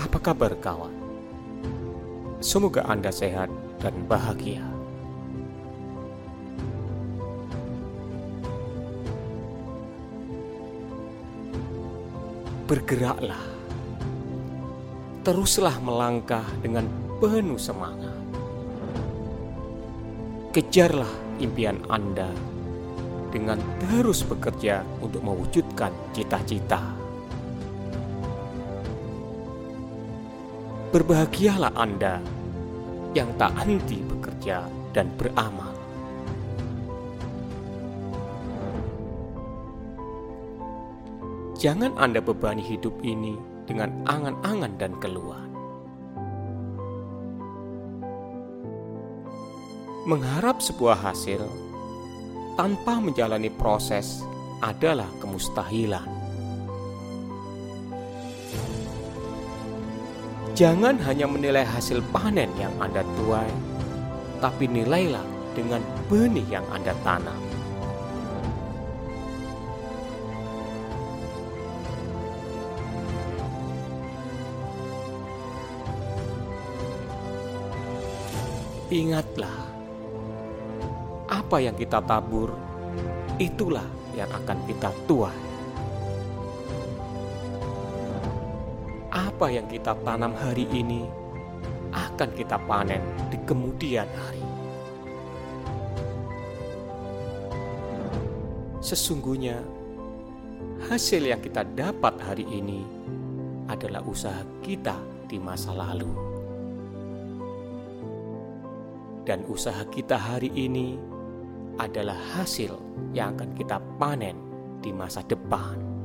Apa kabar kawan? Semoga Anda sehat dan bahagia. Bergeraklah. Teruslah melangkah dengan penuh semangat. Kejarlah impian Anda dengan terus bekerja untuk mewujudkan cita-cita. Berbahagialah Anda yang tak henti bekerja dan beramal. Jangan Anda bebani hidup ini dengan angan-angan dan keluhan. Mengharap sebuah hasil tanpa menjalani proses adalah kemustahilan. Jangan hanya menilai hasil panen yang Anda tuai, tapi nilailah dengan benih yang Anda tanam. Ingatlah, apa yang kita tabur, itulah yang akan kita tuai. Apa yang kita tanam hari ini akan kita panen di kemudian hari. Sesungguhnya, hasil yang kita dapat hari ini adalah usaha kita di masa lalu, dan usaha kita hari ini adalah hasil yang akan kita panen di masa depan.